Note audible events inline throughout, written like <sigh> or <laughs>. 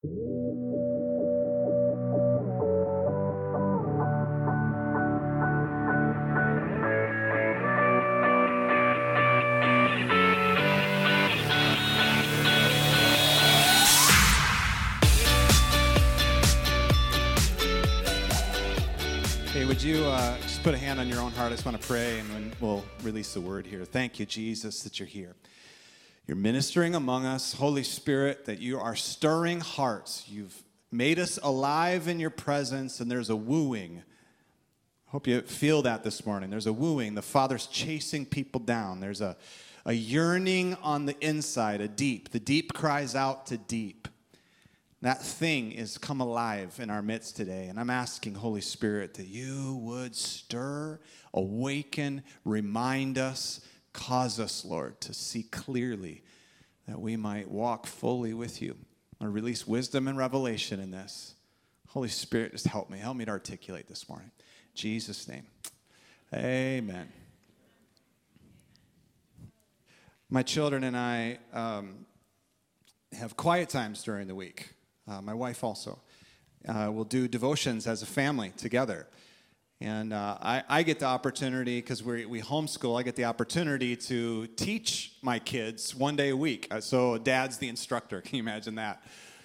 Hey, would you uh, just put a hand on your own heart? I just want to pray and then we'll release the word here. Thank you, Jesus, that you're here. You're ministering among us, Holy Spirit, that you are stirring hearts. You've made us alive in your presence, and there's a wooing. I Hope you feel that this morning. There's a wooing. The Father's chasing people down. There's a, a yearning on the inside, a deep. The deep cries out to deep. That thing is come alive in our midst today. And I'm asking, Holy Spirit, that you would stir, awaken, remind us, cause us, Lord, to see clearly that we might walk fully with you. I release wisdom and revelation in this. Holy Spirit, just help me. Help me to articulate this morning. In Jesus' name. Amen. My children and I um, have quiet times during the week. Uh, my wife also. Uh, we'll do devotions as a family together. And uh, I, I, get the opportunity, because we we homeschool, I get the opportunity to teach my kids one day a week. Uh, so dad's the instructor. <laughs> Can you imagine that?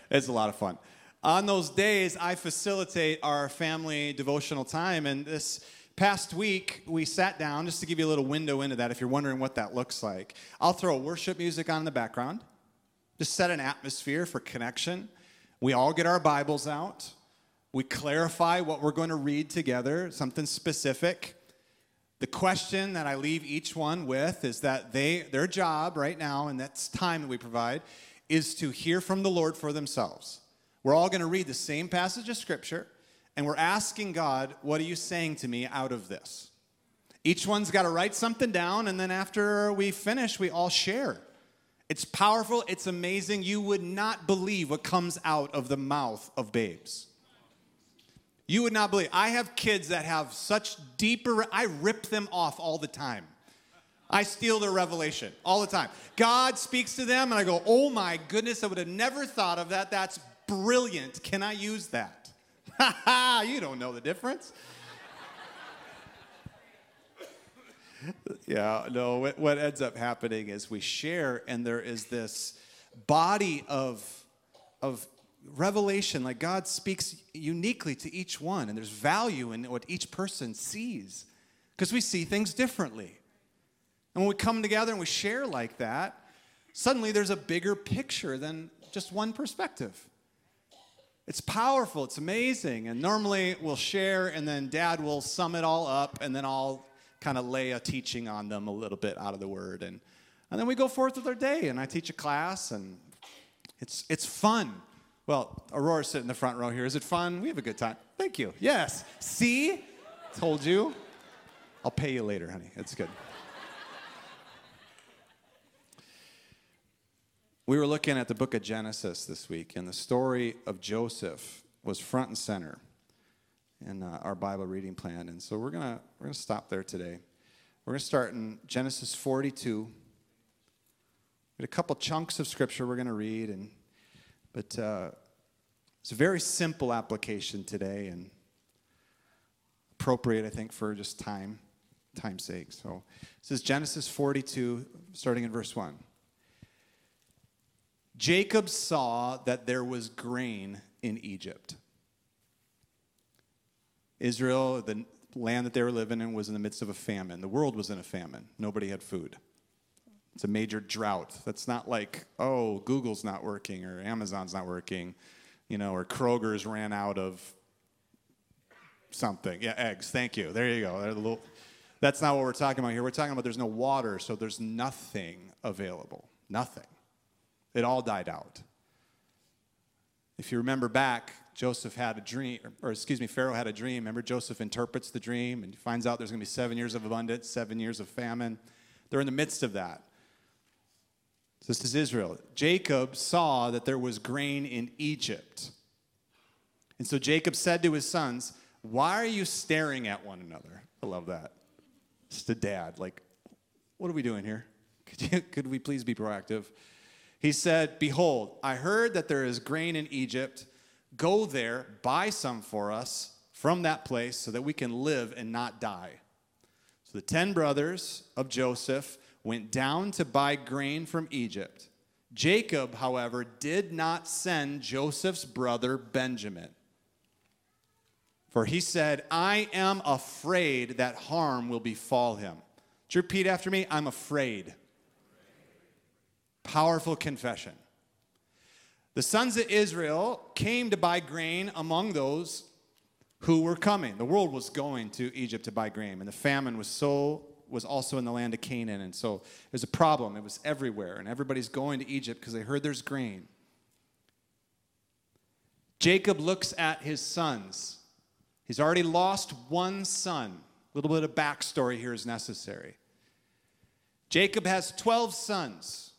It's a lot of fun. On those days, I facilitate our family devotional time. And this past week, we sat down, just to give you a little window into that, if you're wondering what that looks like. I'll throw worship music on in the background, just set an atmosphere for connection. We all get our Bibles out. We clarify what we're going to read together, something specific. The question that I leave each one with is that they their job right now and that's time that we provide is to hear from the Lord for themselves. We're all going to read the same passage of scripture and we're asking God, what are you saying to me out of this? Each one's got to write something down and then after we finish, we all share. It's powerful, it's amazing. You would not believe what comes out of the mouth of babes. You would not believe. I have kids that have such deeper, I rip them off all the time. I steal their revelation all the time. God speaks to them, and I go, Oh my goodness, I would have never thought of that. That's brilliant. Can I use that? Ha <laughs> ha, you don't know the difference. yeah, no, what, what ends up happening is we share, and there is this body of, of revelation. Like God speaks uniquely to each one, and there's value in what each person sees because we see things differently. And when we come together and we share like that, suddenly there's a bigger picture than just one perspective. It's powerful, it's amazing. And normally we'll share, and then dad will sum it all up, and then I'll kind of lay a teaching on them a little bit out of the word. And, and then we go forth with our day, and I teach a class, and it's, it's fun. Well, Aurora's sitting in the front row here. Is it fun? We have a good time. Thank you. Yes. See? Told you. I'll pay you later, honey. It's good. we were looking at the book of Genesis this week, and the story of Joseph was front and center in uh, our Bible reading plan. And so we're going we're gonna stop there today. We're going to start in Genesis 42. We a couple chunks of scripture we're going to read, and but uh, it's a very simple application today and appropriate, I think, for just time, time's sake. So this is Genesis 42, starting in verse 1. Jacob saw that there was grain in Egypt. Israel, the land that they were living in, was in the midst of a famine. The world was in a famine. Nobody had food. It's a major drought. That's not like, oh, Google's not working or Amazon's not working, you know, or Kroger's ran out of something. Yeah, eggs. Thank you. There you go. That's not what we're talking about here. We're talking about there's no water, so there's nothing available. Nothing. It all died out. If you remember back, Joseph had a dream, or, excuse me, Pharaoh had a dream. Remember, Joseph interprets the dream and finds out there's going to be seven years of abundance, seven years of famine. They're in the midst of that. This is Israel. Jacob saw that there was grain in Egypt. And so Jacob said to his sons, Why are you staring at one another? I love that. It's the dad. Like, what are we doing here? <laughs> Could, you, could we please be proactive? He said, Behold, I heard that there is grain in Egypt. Go there, buy some for us from that place so that we can live and not die. So the ten brothers of Joseph went down to buy grain from Egypt. Jacob, however, did not send Joseph's brother Benjamin. For he said, I am afraid that harm will befall him. You repeat after me? I'm afraid. Powerful confession. The sons of Israel came to buy grain among those who were coming. The world was going to Egypt to buy grain, and the famine was so was also in the land of Canaan, and so there's a problem. It was everywhere, and everybody's going to Egypt because they heard there's grain. Jacob looks at his sons. He's already lost one son. A little bit of backstory here is necessary. Jacob has 12 sons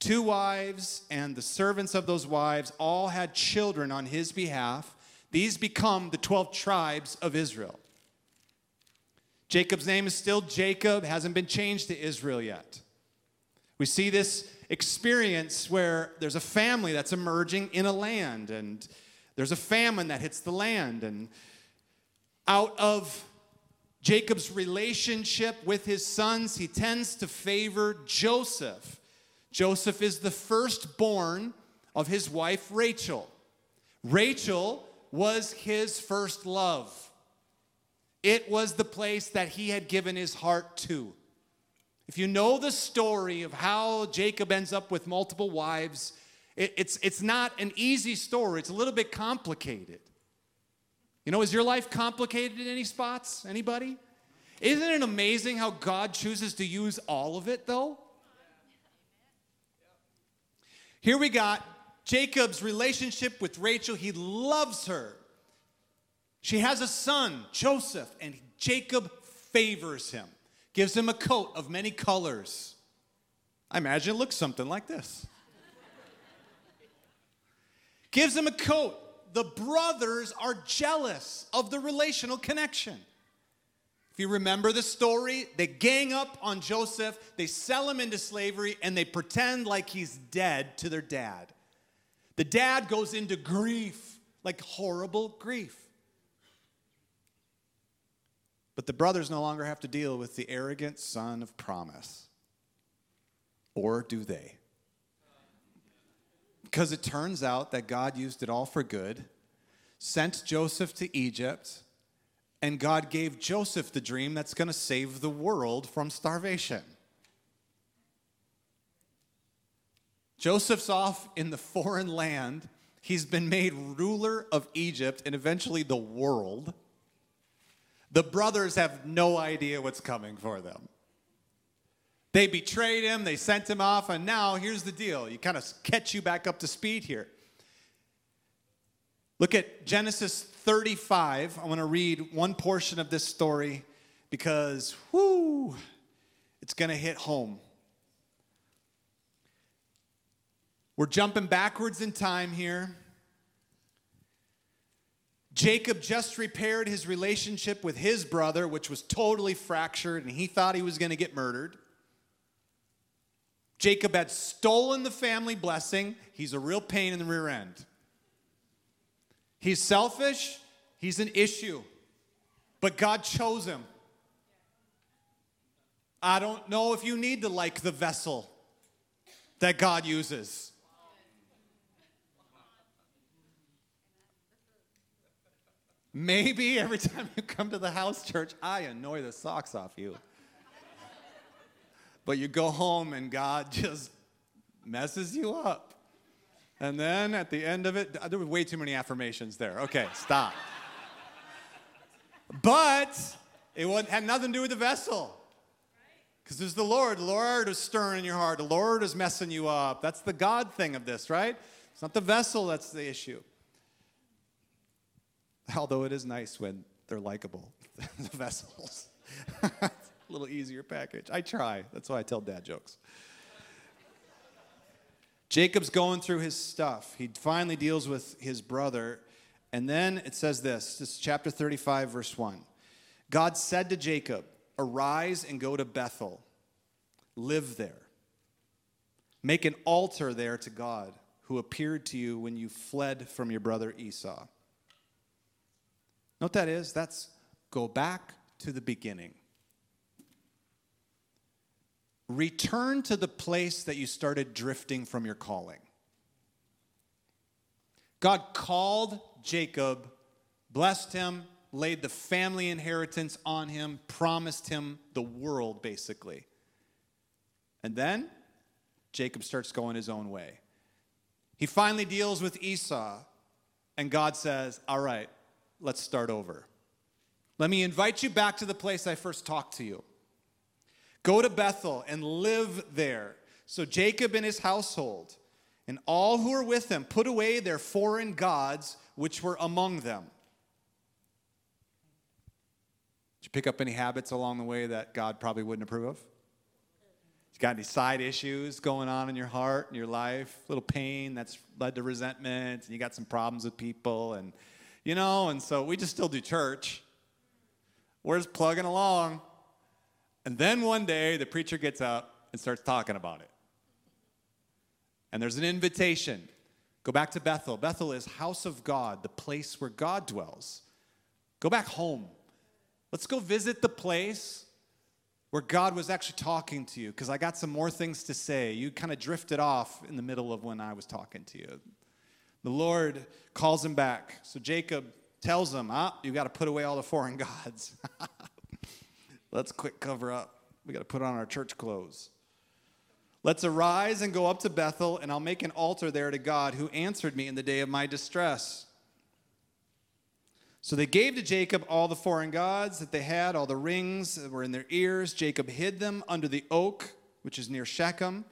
two wives, and the servants of those wives all had children on his behalf. These become the 12 tribes of Israel. Jacob's name is still Jacob, hasn't been changed to Israel yet. We see this experience where there's a family that's emerging in a land, and there's a famine that hits the land, and out of Jacob's relationship with his sons, he tends to favor Joseph Joseph is the firstborn of his wife Rachel. Rachel was his first love. It was the place that he had given his heart to. If you know the story of how Jacob ends up with multiple wives, it, it's, it's not an easy story. It's a little bit complicated. You know, is your life complicated in any spots? Anybody? Isn't it amazing how God chooses to use all of it, though? Here we got Jacob's relationship with Rachel. He loves her. She has a son, Joseph, and Jacob favors him, gives him a coat of many colors. I imagine it looks something like this. gives him a coat. The brothers are jealous of the relational connection. If you remember the story, they gang up on Joseph, they sell him into slavery, and they pretend like he's dead to their dad. The dad goes into grief, like horrible grief. But the brothers no longer have to deal with the arrogant son of promise. Or do they? Because it turns out that God used it all for good, sent Joseph to Egypt and God gave Joseph the dream that's going to save the world from starvation. Joseph's off in the foreign land. He's been made ruler of Egypt and eventually the world. The brothers have no idea what's coming for them. They betrayed him, they sent him off, and now here's the deal. You kind of catch you back up to speed here. Look at Genesis 35. I want to read one portion of this story because, whoo, it's going to hit home. We're jumping backwards in time here. Jacob just repaired his relationship with his brother, which was totally fractured, and he thought he was going to get murdered. Jacob had stolen the family blessing. He's a real pain in the rear end. He's selfish, he's an issue, but God chose him. I don't know if you need to like the vessel that God uses. Maybe every <laughs> time you come to the house church, I annoy the socks off you. But you go home and God <laughs> just messes you up. And then at the end of it, there were way too many affirmations there. Okay, stop. but it had nothing to do with the vessel. Because there's the Lord. The Lord is stirring in your heart. The Lord is messing you up. That's the God thing of this, right? It's not the vessel that's the issue. <laughs> Although it is nice when they're likable, <laughs> the vessels. <laughs> a little easier package. I try. That's why I tell dad jokes. Jacob's going through his stuff. He finally deals with his brother. And then it says this this is chapter 35, verse 1. God said to Jacob, Arise and go to Bethel, live there. Make an altar there to God who appeared to you when you fled from your brother Esau. Know what that is? That's go back to the beginning. Return to the place that you started drifting from your calling. God called Jacob, blessed him, laid the family inheritance on him, promised him the world, basically. And then Jacob starts going his own way. He finally deals with Esau, and God says, All right, let's start over. Let me invite you back to the place I first talked to you. Go to Bethel and live there. So Jacob and his household and all who were with him put away their foreign gods which were among them. Did you pick up any habits along the way that God probably wouldn't approve of? You got any side issues going on in your heart, and your life? A little pain that's led to resentment, and you got some problems with people, and you know, and so we just still do church. We're just plugging along. And then one day the preacher gets up and starts talking about it. And there's an invitation. Go back to Bethel. Bethel is house of God, the place where God dwells. Go back home. Let's go visit the place where God was actually talking to you because I got some more things to say. You kind of drifted off in the middle of when I was talking to you. The Lord calls him back. So Jacob tells him, Ah, you got to put away all the foreign <laughs> gods. <laughs> Let's quick cover up. We got to put on our church clothes. Let's arise and go up to Bethel, and I'll make an altar there to God who answered me in the day of my distress. So they gave to Jacob all the foreign gods that they had, all the rings that were in their ears. Jacob hid them under the oak, which is near Shechem.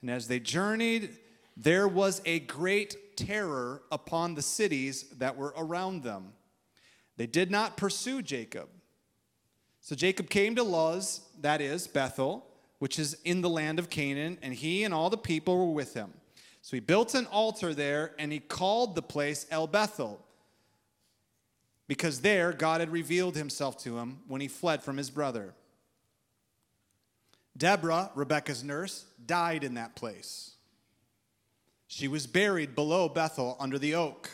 And as they journeyed, there was a great terror upon the cities that were around them. They did not pursue Jacob. So Jacob came to Luz, that is Bethel, which is in the land of Canaan, and he and all the people were with him. So he built an altar there, and he called the place El Bethel because there God had revealed himself to him when he fled from his brother. Deborah, Rebekah's nurse, died in that place. She was buried below Bethel under the oak.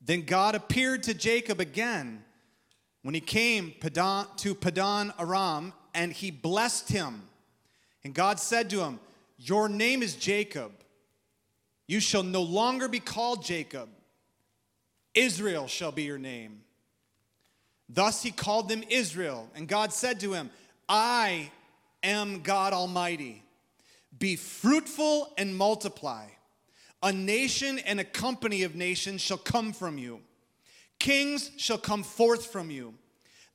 Then God appeared to Jacob again when he came to Padan Aram and he blessed him. And God said to him, Your name is Jacob. You shall no longer be called Jacob Israel shall be your name. Thus he called them Israel. And God said to him, I am God Almighty. Be fruitful and multiply. A nation and a company of nations shall come from you. Kings shall come forth from you.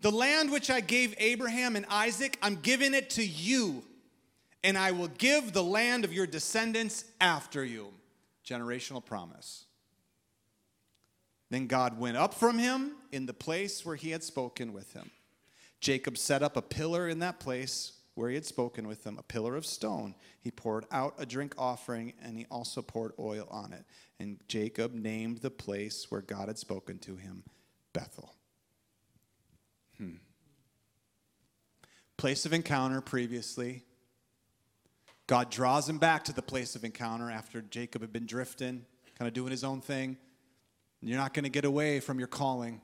The land which I gave Abraham and Isaac, I'm giving it to you, and I will give the land of your descendants after you. Generational promise. Then God went up from him in the place where he had spoken with him. Jacob set up a pillar in that place where he had spoken with them, a pillar of stone. He poured out a drink offering and he also poured oil on it. And Jacob named the place where God had spoken to him Bethel. Hmm. Place of encounter previously. God draws him back to the place of encounter after Jacob had been drifting, kind of doing his own thing. You're not going to get away from your calling.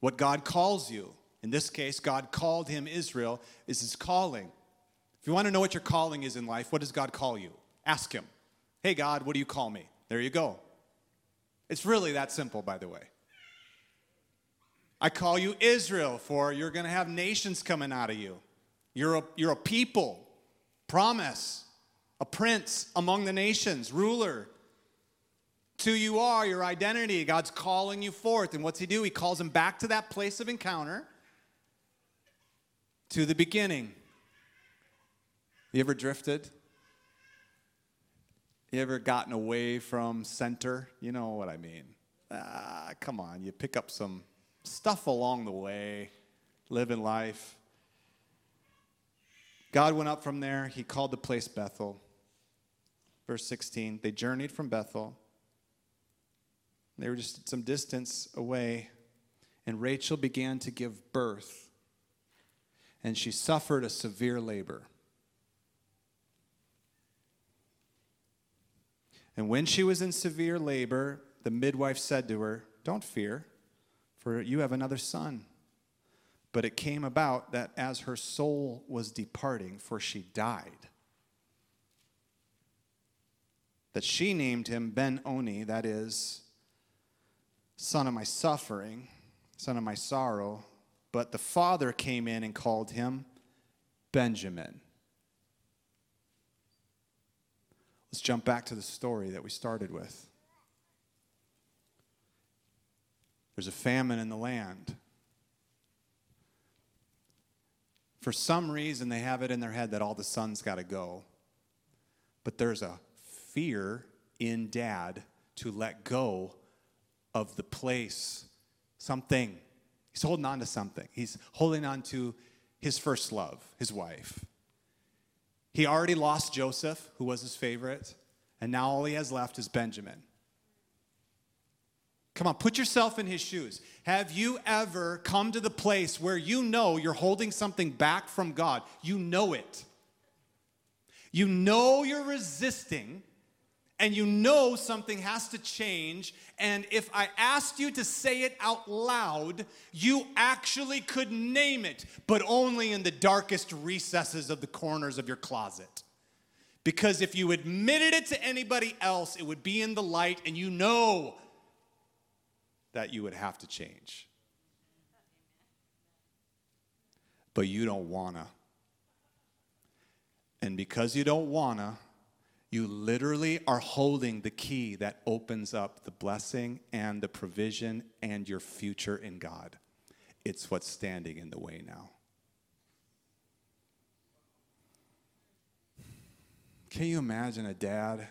What God calls you, in this case, God called him Israel, is his calling. If you want to know what your calling is in life, what does God call you? Ask him. Hey, God, what do you call me? There you go. It's really that simple, by the way. I call you Israel, for you're going to have nations coming out of you. You're a, you're a people, promise, a prince among the nations, ruler who you are, your identity. God's calling you forth. And what's He do? He calls him back to that place of encounter, to the beginning. You ever drifted? You ever gotten away from center? You know what I mean. Ah, come on, you pick up some stuff along the way, living life. God went up from there. He called the place Bethel. Verse 16 They journeyed from Bethel they were just some distance away, and Rachel began to give birth, and she suffered a severe labor. And when she was in severe labor, the midwife said to her, Don't fear, for you have another son. But it came about that as her soul was departing, for she died, that she named him Ben Oni, that is, son of my suffering, son of my sorrow. But the father came in and called him Benjamin. Let's jump back to the story that we started with. There's a famine in the land. For some reason, they have it in their head that all the sons got to go. But there's a fear in dad to let go of the place, something. He's holding on to something. He's holding on to his first love, his wife. He already lost Joseph, who was his favorite, and now all he has left is Benjamin. Come on, put yourself in his shoes. Have you ever come to the place where you know you're holding something back from God? You know it. You know you're resisting, and you know something has to change. And if I asked you to say it out loud, you actually could name it, but only in the darkest recesses of the corners of your closet. Because if you admitted it to anybody else, it would be in the light, and you know that you would have to change. But you don't wanna. And because you don't wanna, you literally are holding the key that opens up the blessing and the provision and your future in God. It's what's standing in the way now. Can you imagine a dad?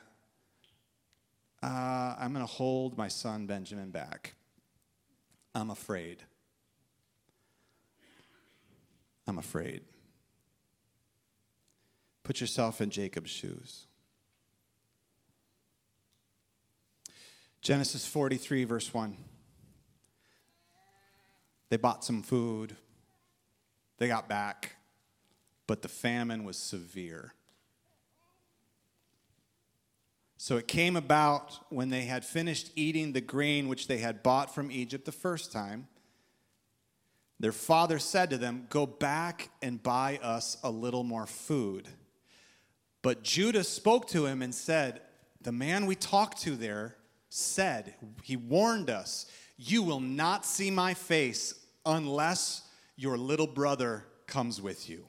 Uh, I'm going to hold my son Benjamin back. I'm afraid. I'm afraid. Put yourself in Jacob's shoes. Genesis 43, verse 1. They bought some food, they got back, but the famine was severe. So it came about when they had finished eating the grain which they had bought from Egypt the first time. Their father said to them, Go back and buy us a little more food. But Judah spoke to him and said, The man we talked to there said, He warned us, You will not see my face unless your little brother comes with you.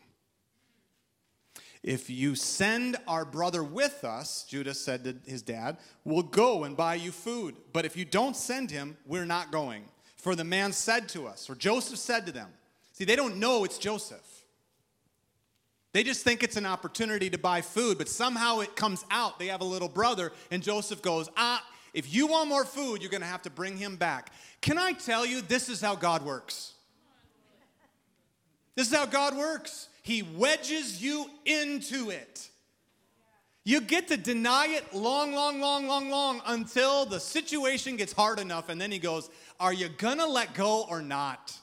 If you send our brother with us, Judah said to his dad, we'll go and buy you food. But if you don't send him, we're not going. For the man said to us, or Joseph said to them, see, they don't know it's Joseph. They just think it's an opportunity to buy food, but somehow it comes out. They have a little brother, and Joseph goes, Ah, if you want more food, you're going to have to bring him back. Can I tell you, this is how God works? This is how God works. He wedges you into it. You get to deny it long, long, long, long, long until the situation gets hard enough, and then he goes, Are you gonna let go or not?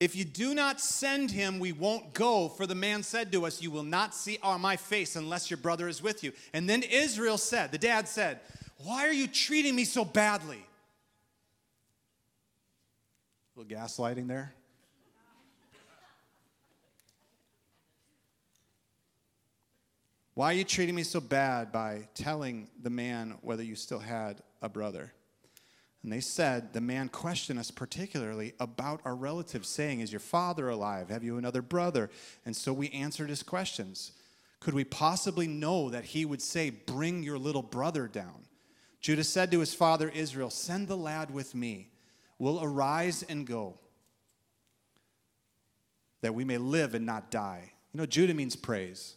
If you do not send him, we won't go. For the man said to us, You will not see uh, my face unless your brother is with you. And then Israel said, The dad said, Why are you treating me so badly? A little gaslighting there. Why are you treating me so bad by telling the man whether you still had a brother? And they said, The man questioned us particularly about our relatives, saying, Is your father alive? Have you another brother? And so we answered his questions. Could we possibly know that he would say, Bring your little brother down? Judah said to his father Israel, Send the lad with me. We'll arise and go, that we may live and not die. You know, Judah means praise.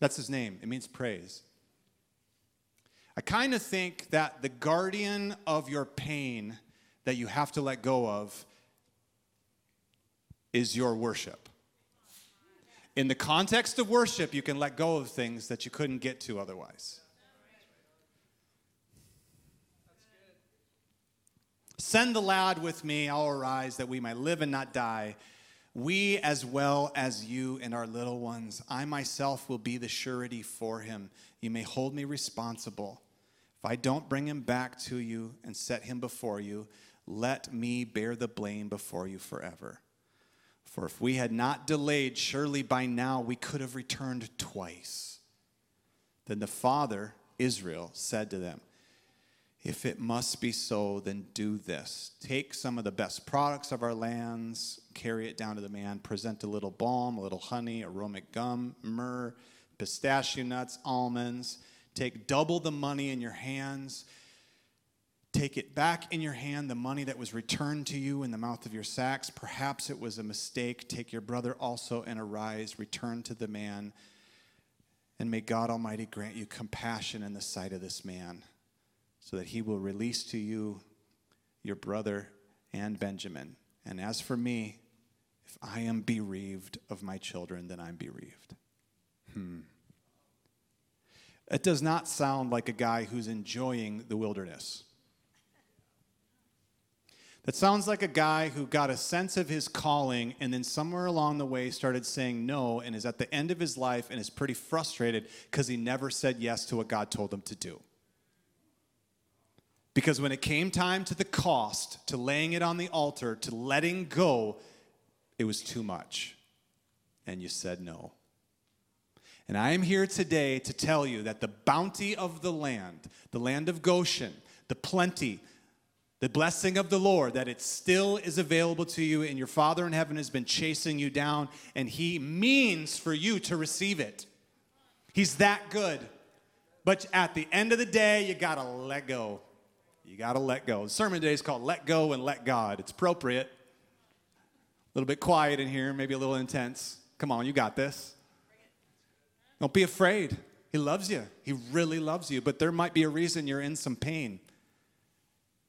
That's his name, it means praise. I kind of think that the guardian of your pain that you have to let go of is your worship. In the context of worship, you can let go of things that you couldn't get to otherwise. Send the lad with me, I'll arise, that we might live and not die. We, as well as you and our little ones, I myself will be the surety for him. You may hold me responsible. If I don't bring him back to you and set him before you, let me bear the blame before you forever. For if we had not delayed, surely by now we could have returned twice. Then the father, Israel, said to them, If it must be so, then do this. Take some of the best products of our lands, carry it down to the man, present a little balm, a little honey, aromatic gum, myrrh, pistachio nuts, almonds. Take double the money in your hands take it back in your hand, the money that was returned to you in the mouth of your sacks. Perhaps it was a mistake. Take your brother also and arise, return to the man. And may God Almighty grant you compassion in the sight of this man, so that he will release to you your brother and Benjamin. And as for me, if I am bereaved of my children, then I'm bereaved. Hmm. It does not sound like a guy who's enjoying the wilderness. That sounds like a guy who got a sense of his calling and then somewhere along the way started saying no and is at the end of his life and is pretty frustrated because he never said yes to what God told him to do. Because when it came time to the cost, to laying it on the altar, to letting go, it was too much. And you said no. And I am here today to tell you that the bounty of the land, the land of Goshen, the plenty, the blessing of the Lord, that it still is available to you, and your Father in heaven has been chasing you down, and He means for you to receive it. He's that good. But at the end of the day, you gotta let go. You gotta let go. The sermon today is called Let Go and Let God. It's appropriate. A little bit quiet in here, maybe a little intense. Come on, you got this. Don't be afraid. He loves you. He really loves you, but there might be a reason you're in some pain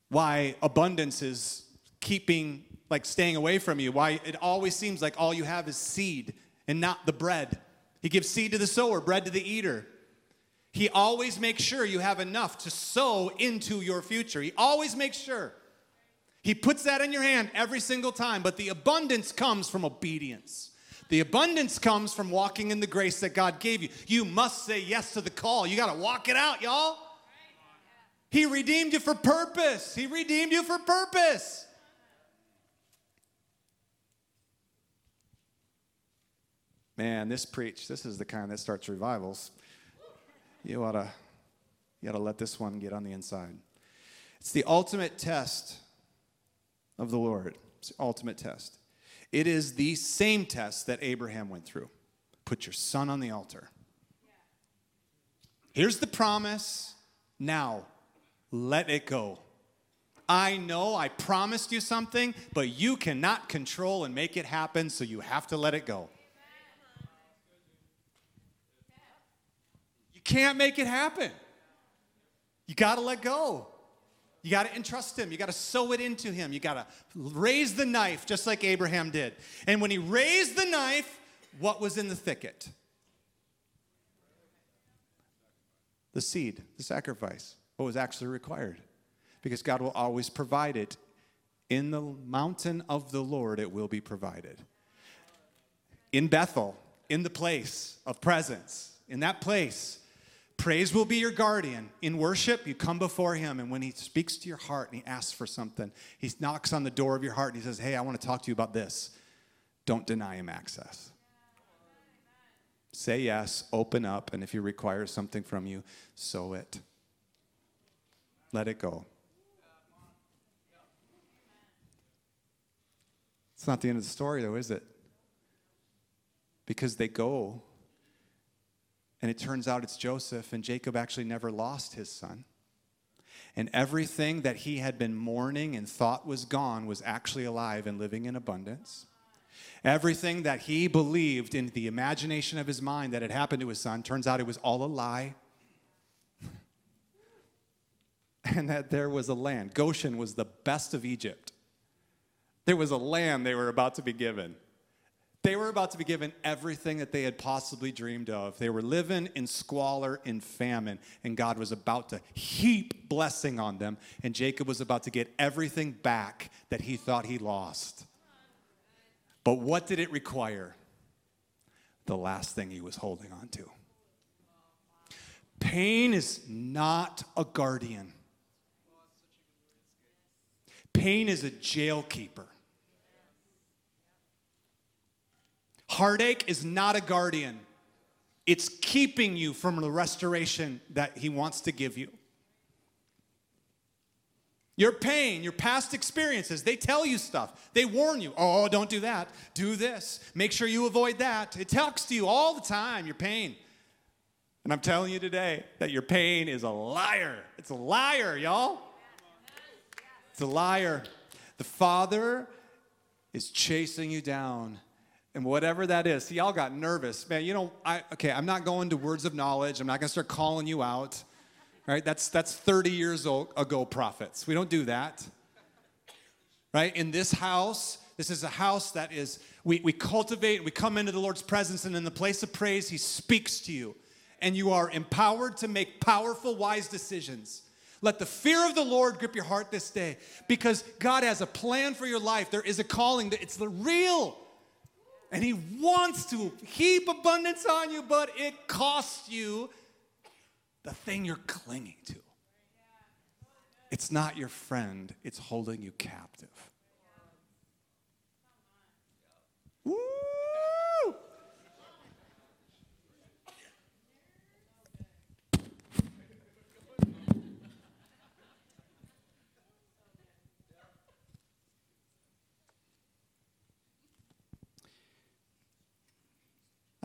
why abundance is keeping, like staying away from you, why it always seems like all you have is seed and not the bread. He gives seed to the sower, bread to the eater. He always makes sure you have enough to sow into your future. He always makes sure. He puts that in your hand every single time, but the abundance comes from obedience. The abundance comes from walking in the grace that God gave you. You must say yes to the call. You got to walk it out, y'all. He redeemed you for purpose. He redeemed you for purpose. Man, this preach, this is the kind that starts revivals. You ought to, you ought to let this one get on the inside. It's the ultimate test of the Lord. It's the ultimate test. It is the same test that Abraham went through. Put your son on the altar. Here's the promise. Now, let it go. I know I promised you something, but you cannot control and make it happen, so you have to let it go. You can't make it happen. You got to let go. You got to entrust him. You got to sow it into him. You got to raise the knife just like Abraham did. And when he raised the knife, what was in the thicket? The seed, the sacrifice what was actually required. Because God will always provide it. In the mountain of the Lord, it will be provided. In Bethel, in the place of presence, in that place, praise will be your guardian. In worship, you come before Him, and when He speaks to your heart and He asks for something, He knocks on the door of your heart and He says, Hey, I want to talk to you about this. Don't deny Him access. Say yes, open up, and if He requires something from you, sow it. Let it go. It's not the end of the story, though, is it? Because they go, and it turns out it's Joseph, and Jacob actually never lost his son. And everything that he had been mourning and thought was gone was actually alive and living in abundance. Everything that he believed in the imagination of his mind that had happened to his son turns out it was all a lie <laughs> and that there was a land. Goshen was the best of Egypt. There was a land they were about to be given. They were about to be given everything that they had possibly dreamed of. They were living in squalor, and famine, and God was about to heap blessing on them, and Jacob was about to get everything back that he thought he lost. But what did it require? The last thing he was holding on to. Pain is not a guardian. Pain is a jail Heartache is not a guardian, it's keeping you from the restoration that He wants to give you. Your pain, your past experiences, they tell you stuff. They warn you. Oh, don't do that. Do this. Make sure you avoid that. It talks to you all the time, your pain. And I'm telling you today that your pain is a liar. It's a liar, y'all. It's a liar. The Father is chasing you down and whatever that is. See, y'all got nervous. Man, you know, I okay, I'm not going to words of knowledge. I'm not gonna start calling you out. Right? That's that's 30 years old, ago prophets. We don't do that. Right? In this house, this is a house that is, we, we cultivate, we come into the Lord's presence, and in the place of praise, He speaks to you. And you are empowered to make powerful, wise decisions. Let the fear of the Lord grip your heart this day because God has a plan for your life. There is a calling, that it's the real. And He wants to heap abundance on you, but it costs you the thing you're clinging to. It's not your friend, it's holding you captive.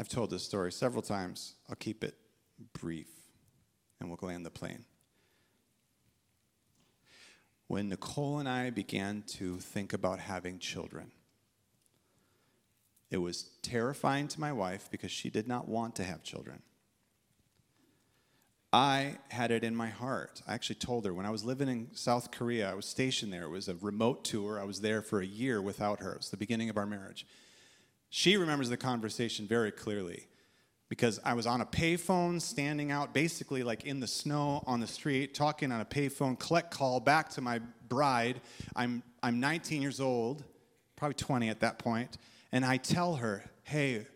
I've told this story several times. I'll keep it brief and we'll land the plane. When Nicole and I began to think about having children, it was terrifying to my wife because she did not want to have children. I had it in my heart. I actually told her when I was living in South Korea, I was stationed there. It was a remote tour. I was there for a year without her. It was the beginning of our marriage. She remembers the conversation very clearly because I was on a payphone standing out basically like in the snow on the street talking on a payphone collect call back to my bride. I'm I'm 19 years old, probably 20 at that point, and I tell her, "Hey,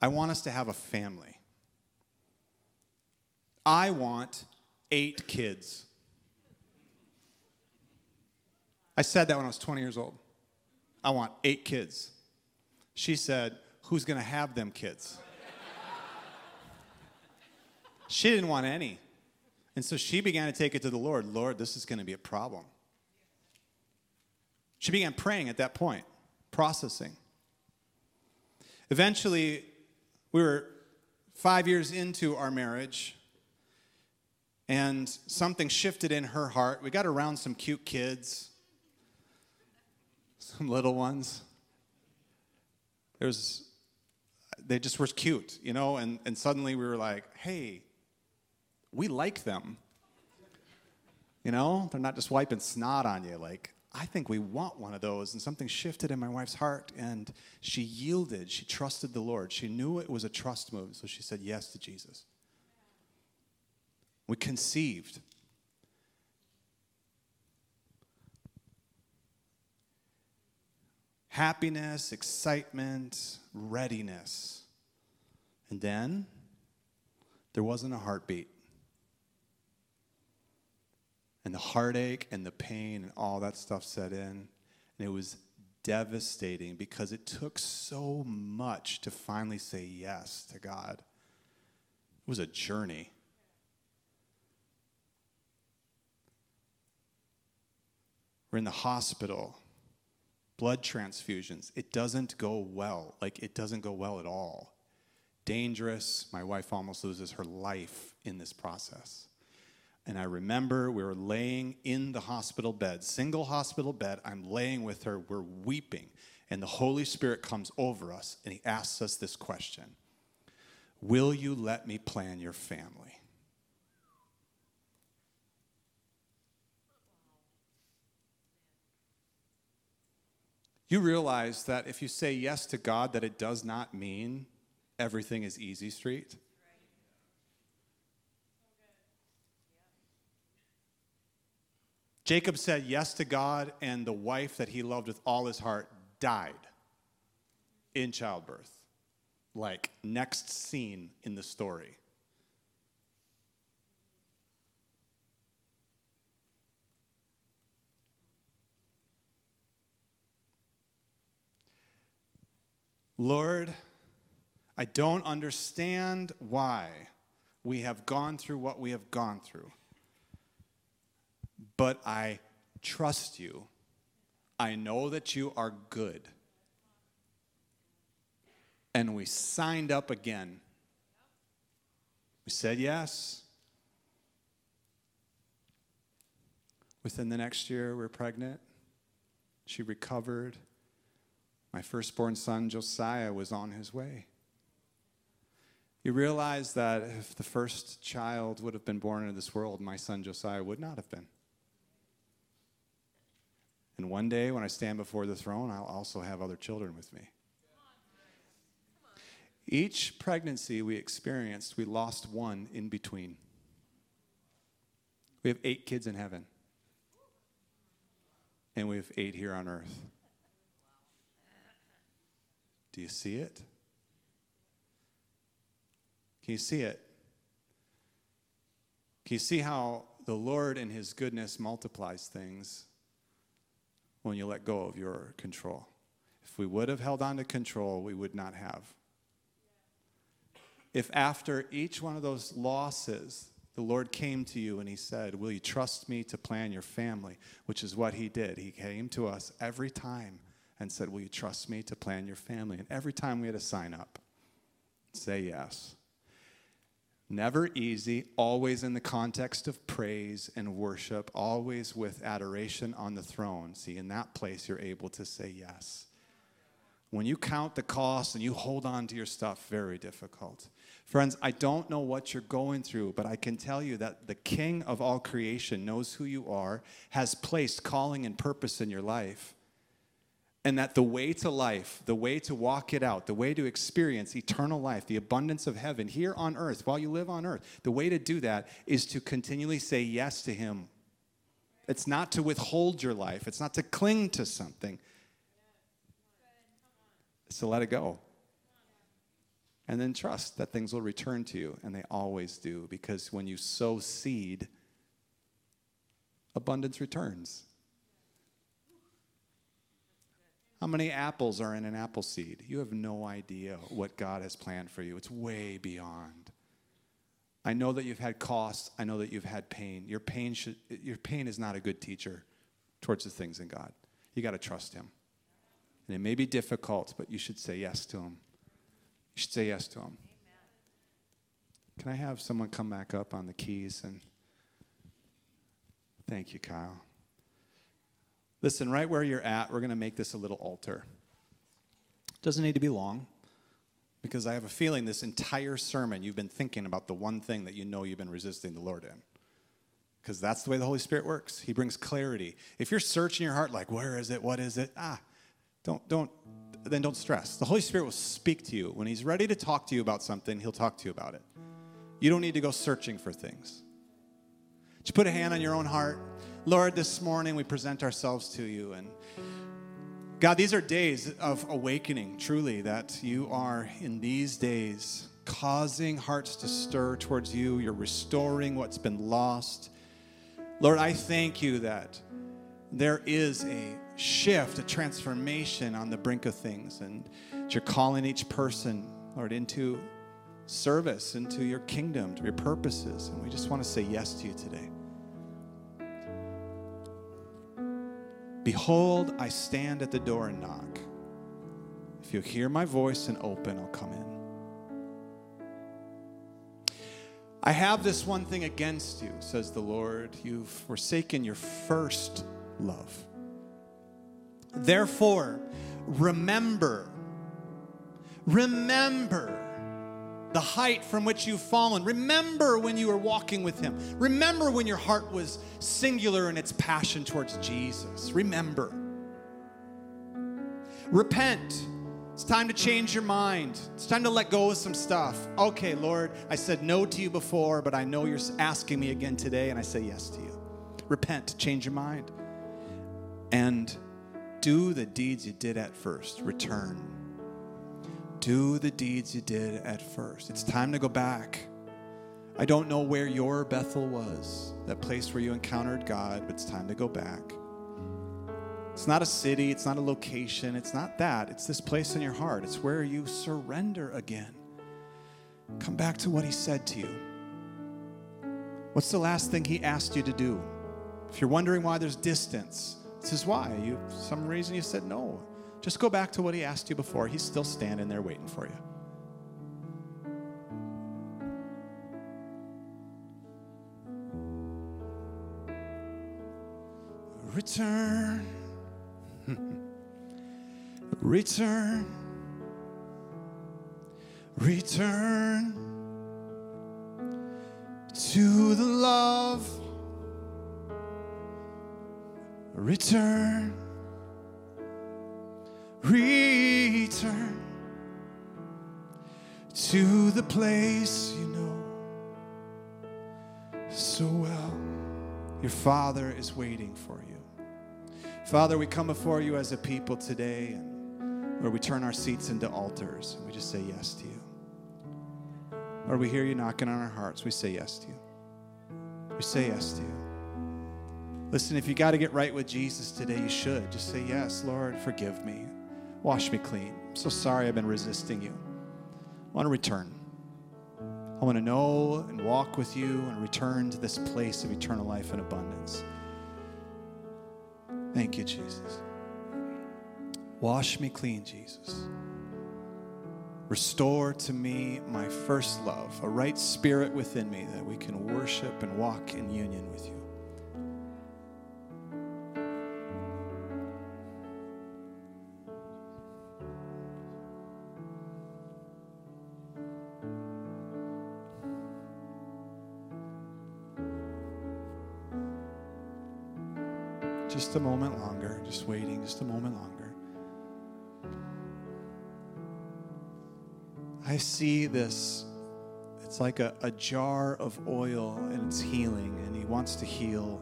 I want us to have a family. I want 8 kids." I said that when I was 20 years old. I want 8 kids. She said, Who's going to have them kids? she didn't want any. And so she began to take it to the Lord Lord, this is going to be a problem. She began praying at that point, processing. Eventually, we were five years into our marriage, and something shifted in her heart. We got around some cute kids, some little ones it was they just were cute, you know, and, and suddenly we were like, hey, we like them. You know, they're not just wiping snot on you. Like, I think we want one of those. And something shifted in my wife's heart, and she yielded. She trusted the Lord. She knew it was a trust move, so she said yes to Jesus. We conceived. Happiness, excitement, readiness. And then there wasn't a heartbeat. And the heartache and the pain and all that stuff set in. And it was devastating because it took so much to finally say yes to God. It was a journey. We're in the hospital blood transfusions. It doesn't go well. Like, it doesn't go well at all. Dangerous. My wife almost loses her life in this process. And I remember we were laying in the hospital bed, single hospital bed. I'm laying with her. We're weeping. And the Holy Spirit comes over us and he asks us this question Will you let me plan your family? You realize that if you say yes to God, that it does not mean everything is easy street. Jacob said yes to God, and the wife that he loved with all his heart died in childbirth. Like, next scene in the story. Lord, I don't understand why we have gone through what we have gone through but I trust you. I know that you are good. And we signed up again. We said yes. Within the next year, we are pregnant. She recovered. My firstborn son, Josiah, was on his way. You realize that if the first child would have been born into this world, my son Josiah would not have been. And one day when I stand before the throne, I'll also have other children with me. Each pregnancy we experienced, we lost one in between. We have eight kids in heaven, and we have eight here on earth. Do you see it? Can you see it? Can you see how the Lord in His goodness multiplies things when you let go of your control. If we would have held on to control, we would not have. If after each one of those losses, the Lord came to you and He said, Will you trust me to plan your family? Which is what He did. He came to us every time and said, Will you trust me to plan your family? And every time we had to sign up, say yes. Never easy, always in the context of praise and worship, always with adoration on the throne. See, in that place, you're able to say yes. When you count the cost and you hold on to your stuff, very difficult. Friends, I don't know what you're going through, but I can tell you that the King of all creation knows who you are, has placed calling and purpose in your life and that the way to life, the way to walk it out, the way to experience eternal life, the abundance of heaven here on earth while you live on earth, the way to do that is to continually say yes to Him. It's not to withhold your life, it's not to cling to something, it's to let it go. And then trust that things will return to you, and they always do, because when you sow seed, abundance returns. How many apples are in an apple seed? You have no idea what God has planned for you. It's way beyond. I know that you've had costs. I know that you've had pain. Your pain, should, your pain is not a good teacher towards the things in God. You got to trust Him. And it may be difficult, but you should say yes to Him. You should say yes to Him. Can I have someone come back up on the keys and thank you, Kyle. Listen, right where you're at, we're going to make this a little altar. Doesn't need to be long because I have a feeling this entire sermon you've been thinking about the one thing that you know you've been resisting the Lord in. Because that's the way the Holy Spirit works. He brings clarity. If you're searching your heart like, where is it? What is it? Ah, don't, don't, then don't stress. The Holy Spirit will speak to you. When He's ready to talk to you about something, He'll talk to you about it. You don't need to go searching for things. Just put a hand on your own heart. Lord, this morning we present ourselves to you. And God, these are days of awakening, truly, that you are in these days causing hearts to stir towards you. You're restoring what's been lost. Lord, I thank you that there is a shift, a transformation on the brink of things, and that you're calling each person, Lord, into service, into your kingdom, to your purposes. And we just want to say yes to you today. Behold, I stand at the door and knock. If you hear my voice and open, I'll come in. I have this one thing against you, says the Lord. You've forsaken your first love. Therefore, remember, remember the height from which you've fallen. Remember when you were walking with Him. Remember when your heart was singular in its passion towards Jesus. Remember. Repent. It's time to change your mind. It's time to let go of some stuff. Okay, Lord, I said no to you before, but I know you're asking me again today, and I say yes to you. Repent, change your mind. And do the deeds you did at first. Return. Do the deeds you did at first. It's time to go back. I don't know where your Bethel was, that place where you encountered God, but it's time to go back. It's not a city, it's not a location, it's not that. It's this place in your heart. It's where you surrender again. Come back to what He said to you. What's the last thing He asked you to do? If you're wondering why there's distance, this is why. You some reason you said no. Just go back to what He asked you before. He's still standing there waiting for you. Return. <laughs> Return. Return to the love. Return. Return to the place you know so well. Your Father is waiting for you. Father, we come before you as a people today, and where we turn our seats into altars, and we just say yes to you. Or we hear you knocking on our hearts, we say yes to you. We say yes to you. Listen, if you got to get right with Jesus today, you should. Just say, Yes, Lord, forgive me. Wash me clean. I'm so sorry I've been resisting you. I want to return. I want to know and walk with you and return to this place of eternal life and abundance. Thank you, Jesus. Wash me clean, Jesus. Restore to me my first love, a right spirit within me that we can worship and walk in union with you. Just a moment longer, just waiting, just a moment longer. I see this. It's like a, a jar of oil and it's healing, and He wants to heal.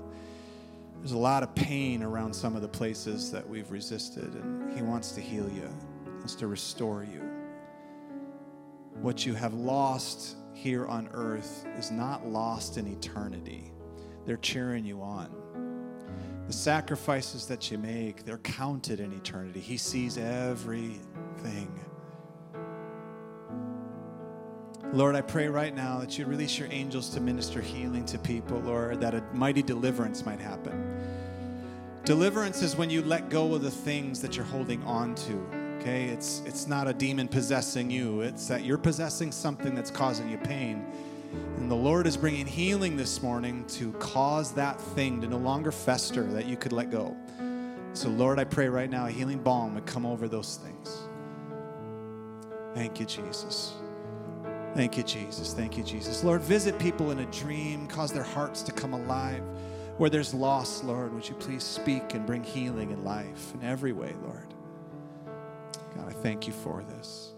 There's a lot of pain around some of the places that we've resisted, and He wants to heal you, He wants to restore you. What you have lost here on earth is not lost in eternity. They're cheering you on. The sacrifices that you make, they're counted in eternity. He sees everything. Lord, I pray right now that you release your angels to minister healing to people, Lord, that a mighty deliverance might happen. Deliverance is when you let go of the things that you're holding on to. Okay? It's it's not a demon possessing you. It's that you're possessing something that's causing you pain. And the Lord is bringing healing this morning to cause that thing to no longer fester, that you could let go. So, Lord, I pray right now a healing balm would come over those things. Thank you, Jesus. Thank you, Jesus. Thank you, Jesus. Lord, visit people in a dream, cause their hearts to come alive. Where there's loss, Lord, would you please speak and bring healing and life in every way, Lord? God, I thank you for this.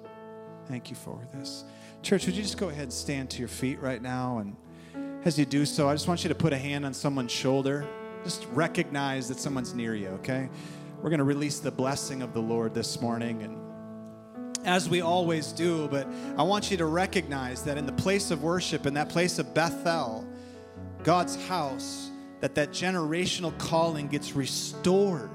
Thank you for this. Church, would you just go ahead and stand to your feet right now? And as you do so, I just want you to put a hand on someone's shoulder. Just recognize that someone's near you, okay? We're going to release the blessing of the Lord this morning. And as we always do, but I want you to recognize that in the place of worship, in that place of Bethel, God's house, that that generational calling gets restored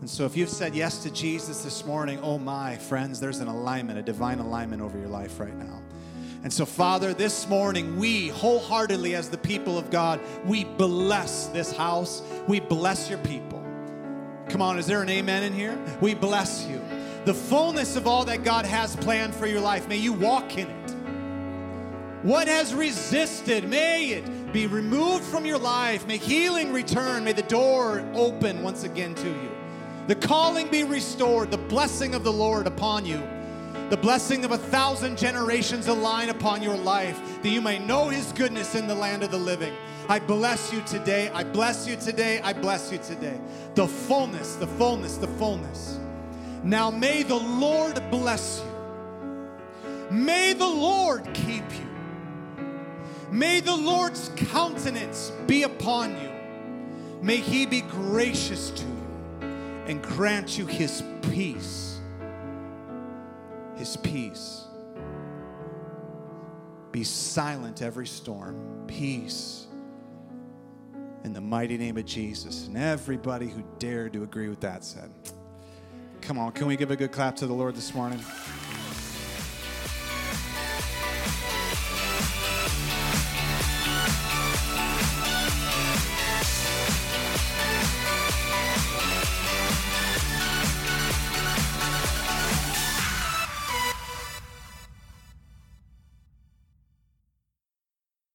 and so, if you've said yes to Jesus this morning, oh my friends, there's an alignment, a divine alignment over your life right now. And so, Father, this morning, we wholeheartedly, as the people of God, we bless this house. We bless your people. Come on, is there an amen in here? We bless you. The fullness of all that God has planned for your life, may you walk in it. What has resisted, may it be removed from your life. May healing return. May the door open once again to you the calling be restored, the blessing of the Lord upon you, the blessing of a thousand generations align upon your life, that you may know his goodness in the land of the living. I bless you today. I bless you today. I bless you today. The fullness, the fullness, the fullness. Now may the Lord bless you. May the Lord keep you. May the Lord's countenance be upon you. May he be gracious to you and grant you his peace. His peace. Be silent every storm. Peace. In the mighty name of Jesus. And everybody who dared to agree with that said, Come on, can we give a good clap to the Lord this morning?